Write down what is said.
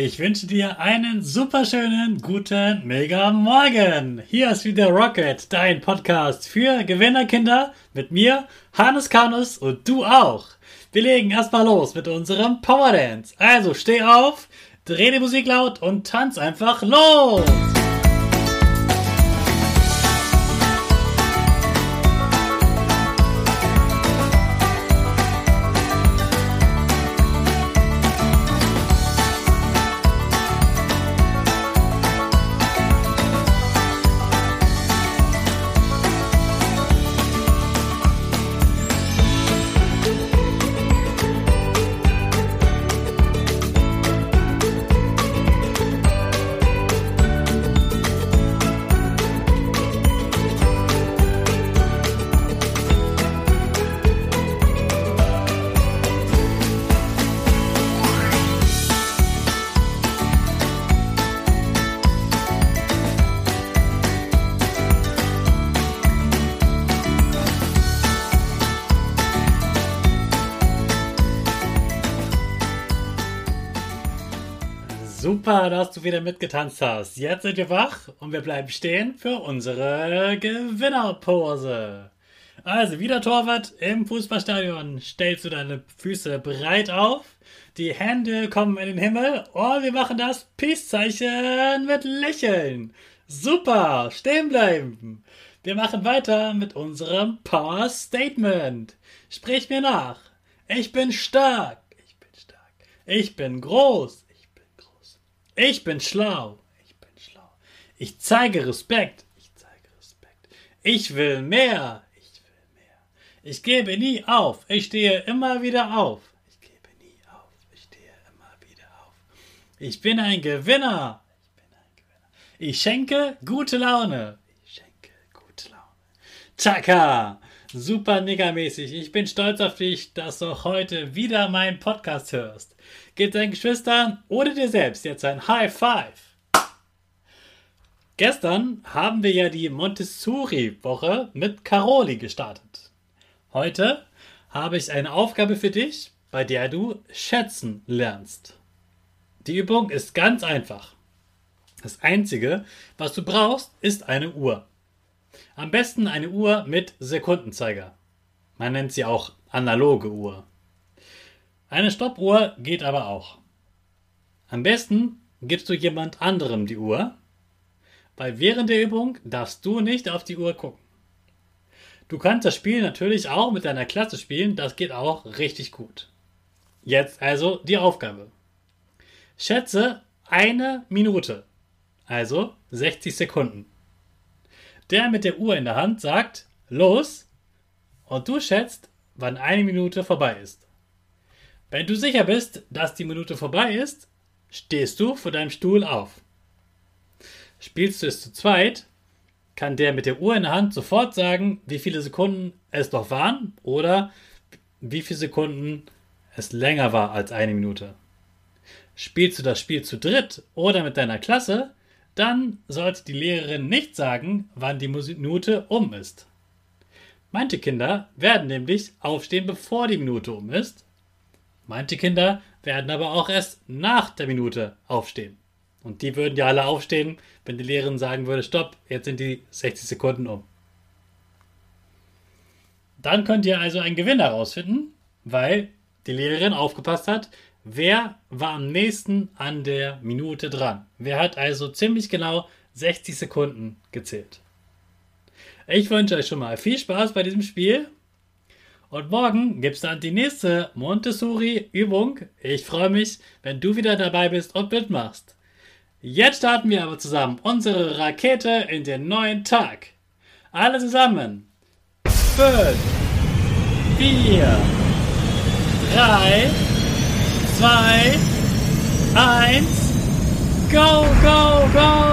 Ich wünsche dir einen superschönen guten Mega Morgen. Hier ist wieder Rocket, dein Podcast für Gewinnerkinder mit mir, Hannes Kanus und du auch. Wir legen erstmal los mit unserem Power Dance. Also steh auf, dreh die Musik laut und tanz einfach los. Super, dass du wieder mitgetanzt hast. Jetzt sind wir wach und wir bleiben stehen für unsere Gewinnerpose. Also, wieder Torwart im Fußballstadion. Stellst du deine Füße breit auf, die Hände kommen in den Himmel und wir machen das Peace-Zeichen mit Lächeln. Super, stehen bleiben. Wir machen weiter mit unserem Power Statement. Sprich mir nach. Ich bin stark. Ich bin stark. Ich bin groß. Ich bin schlau. Ich bin schlau. Ich zeige Respekt. Ich zeige Respekt. Ich will mehr. Ich will mehr. Ich gebe nie auf. Ich stehe immer wieder auf. Ich gebe nie auf. Ich stehe immer wieder auf. Ich bin ein Gewinner. Ich bin ein Gewinner. Ich schenke gute Laune. Ich schenke gute Laune. Chaka! Super megamäßig. Ich bin stolz auf dich, dass du heute wieder meinen Podcast hörst. Gib deinen Geschwistern oder dir selbst jetzt ein High Five. Gestern haben wir ja die Montessori-Woche mit Caroli gestartet. Heute habe ich eine Aufgabe für dich, bei der du schätzen lernst. Die Übung ist ganz einfach. Das Einzige, was du brauchst, ist eine Uhr. Am besten eine Uhr mit Sekundenzeiger. Man nennt sie auch analoge Uhr. Eine Stoppuhr geht aber auch. Am besten gibst du jemand anderem die Uhr, weil während der Übung darfst du nicht auf die Uhr gucken. Du kannst das Spiel natürlich auch mit deiner Klasse spielen, das geht auch richtig gut. Jetzt also die Aufgabe. Schätze eine Minute, also 60 Sekunden. Der mit der Uhr in der Hand sagt, los, und du schätzt, wann eine Minute vorbei ist. Wenn du sicher bist, dass die Minute vorbei ist, stehst du vor deinem Stuhl auf. Spielst du es zu zweit, kann der mit der Uhr in der Hand sofort sagen, wie viele Sekunden es noch waren oder wie viele Sekunden es länger war als eine Minute. Spielst du das Spiel zu dritt oder mit deiner Klasse, dann sollte die Lehrerin nicht sagen, wann die Minute um ist. Manche Kinder werden nämlich aufstehen, bevor die Minute um ist. Manche Kinder werden aber auch erst nach der Minute aufstehen. Und die würden ja alle aufstehen, wenn die Lehrerin sagen würde, stopp, jetzt sind die 60 Sekunden um. Dann könnt ihr also einen Gewinner herausfinden, weil die Lehrerin aufgepasst hat, Wer war am nächsten an der Minute dran? Wer hat also ziemlich genau 60 Sekunden gezählt? Ich wünsche euch schon mal viel Spaß bei diesem Spiel. Und morgen gibt es dann die nächste Montessori-Übung. Ich freue mich, wenn du wieder dabei bist und mitmachst. Jetzt starten wir aber zusammen unsere Rakete in den neuen Tag. Alle zusammen. 5, 4, 3, zwei, eins, go, go, go!